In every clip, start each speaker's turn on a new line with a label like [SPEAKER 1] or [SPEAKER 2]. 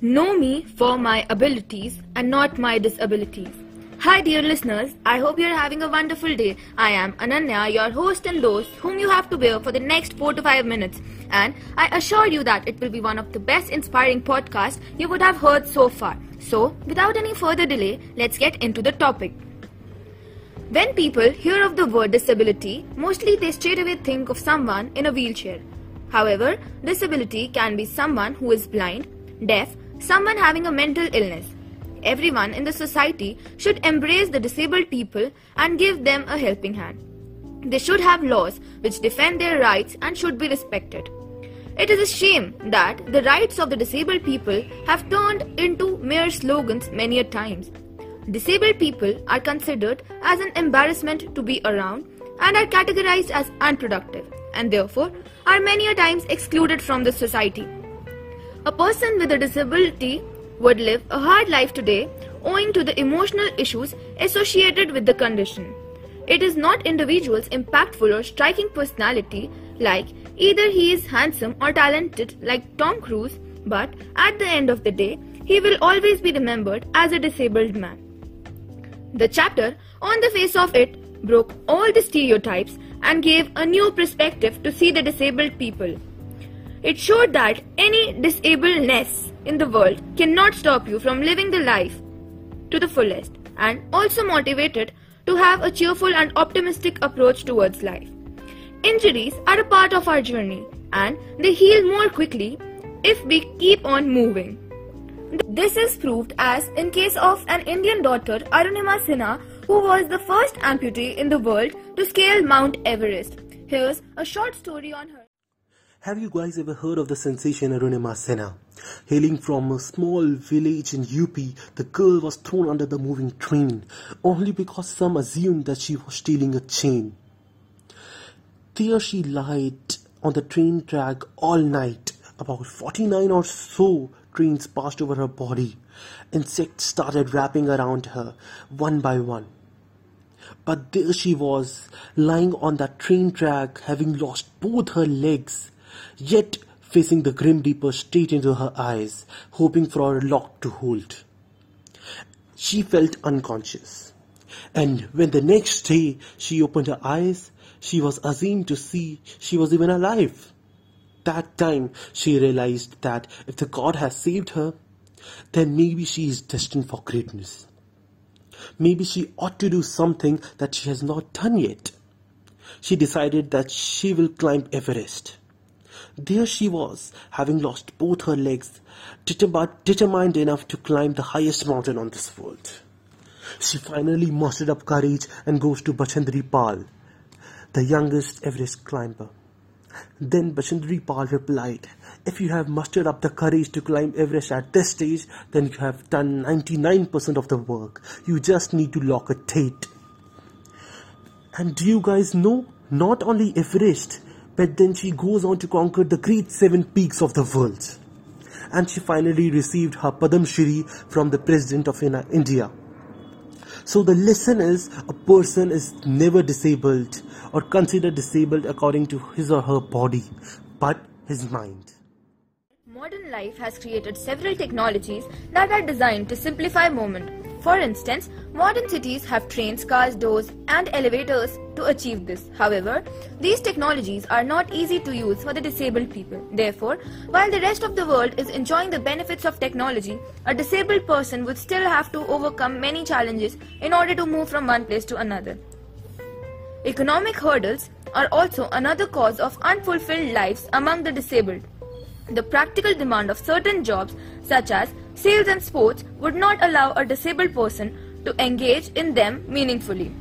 [SPEAKER 1] Know me for my abilities and not my disabilities. Hi, dear listeners. I hope you're having a wonderful day. I am Ananya, your host and host, whom you have to bear for the next 4 to 5 minutes. And I assure you that it will be one of the best inspiring podcasts you would have heard so far. So, without any further delay, let's get into the topic. When people hear of the word disability, mostly they straight away think of someone in a wheelchair. However, disability can be someone who is blind, deaf, someone having a mental illness. Everyone in the society should embrace the disabled people and give them a helping hand. They should have laws which defend their rights and should be respected. It is a shame that the rights of the disabled people have turned into mere slogans many a times. Disabled people are considered as an embarrassment to be around and are categorized as unproductive and therefore are many a times excluded from the society. A person with a disability would live a hard life today owing to the emotional issues associated with the condition. It is not individual's impactful or striking personality like either he is handsome or talented like Tom Cruise, but at the end of the day, he will always be remembered as a disabled man. The chapter on the face of it broke all the stereotypes and gave a new perspective to see the disabled people. It showed that any disabledness in the world cannot stop you from living the life to the fullest and also motivated to have a cheerful and optimistic approach towards life. Injuries are a part of our journey and they heal more quickly if we keep on moving. This is proved as in case of an Indian daughter Arunima Sinha who was the first amputee in the world to scale Mount Everest. Here's a short story on her.
[SPEAKER 2] Have you guys ever heard of the sensation Arunima Sinha? Hailing from a small village in UP, the girl was thrown under the moving train only because some assumed that she was stealing a chain. There she lied on the train track all night. About 49 or so trains passed over her body. Insects started wrapping around her, one by one. But there she was, lying on that train track, having lost both her legs, yet facing the Grim Reaper straight into her eyes, hoping for a lock to hold. She felt unconscious. And when the next day she opened her eyes, she was ashamed to see she was even alive. That time she realized that if the God has saved her, then maybe she is destined for greatness. Maybe she ought to do something that she has not done yet. She decided that she will climb Everest. There she was, having lost both her legs, but determined enough to climb the highest mountain on this world. She finally mustered up courage and goes to Bachendri Pal, the youngest Everest climber. Then Bachendri Pal replied, If you have mustered up the courage to climb Everest at this stage, then you have done 99% of the work. You just need to lock a date. And do you guys know? Not only Everest, but then she goes on to conquer the great seven peaks of the world. And she finally received her Padam Shri from the President of India. So the lesson is a person is never disabled or considered disabled according to his or her body, but his mind.
[SPEAKER 1] Modern life has created several technologies that are designed to simplify movement. For instance, modern cities have trains, cars, doors, and elevators to achieve this. However, these technologies are not easy to use for the disabled people. Therefore, while the rest of the world is enjoying the benefits of technology, a disabled person would still have to overcome many challenges in order to move from one place to another. Economic hurdles are also another cause of unfulfilled lives among the disabled. The practical demand of certain jobs, such as sales and sports, would not allow a disabled person to engage in them meaningfully.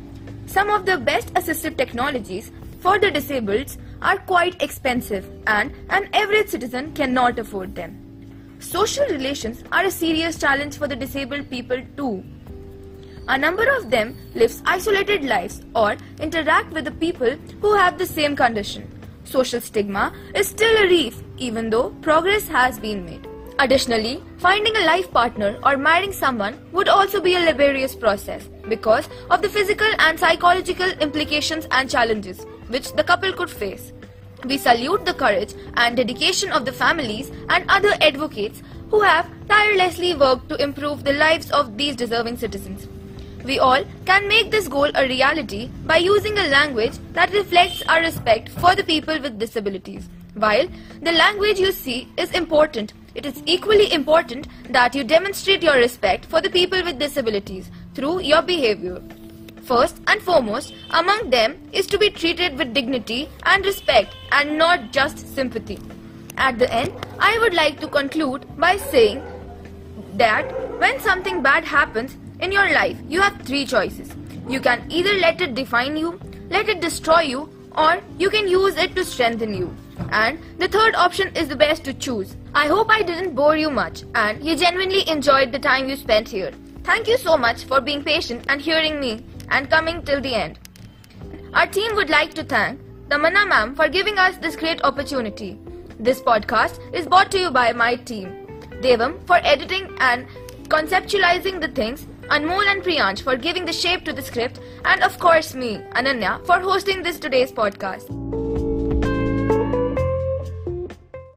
[SPEAKER 1] Some of the best assistive technologies for the disabled are quite expensive and an average citizen cannot afford them. Social relations are a serious challenge for the disabled people too. A number of them lives isolated lives or interact with the people who have the same condition. Social stigma is still a reef even though progress has been made. Additionally, finding a life partner or marrying someone would also be a laborious process because of the physical and psychological implications and challenges which the couple could face. We salute the courage and dedication of the families and other advocates who have tirelessly worked to improve the lives of these deserving citizens. We all can make this goal a reality by using a language that reflects our respect for the people with disabilities. While the language you see is important, it is equally important that you demonstrate your respect for the people with disabilities through your behavior. First and foremost, among them is to be treated with dignity and respect and not just sympathy. At the end, I would like to conclude by saying that when something bad happens in your life, you have three choices. You can either let it define you, let it destroy you, or you can use it to strengthen you. And the third option is the best to choose. I hope I didn't bore you much and you genuinely enjoyed the time you spent here. Thank you so much for being patient and hearing me and coming till the end. Our team would like to thank Tamanna ma'am for giving us this great opportunity. This podcast is brought to you by my team. Devam for editing and conceptualizing the things, Anmol and Priyansh for giving the shape to the script, and of course me, Ananya, for hosting this today's podcast.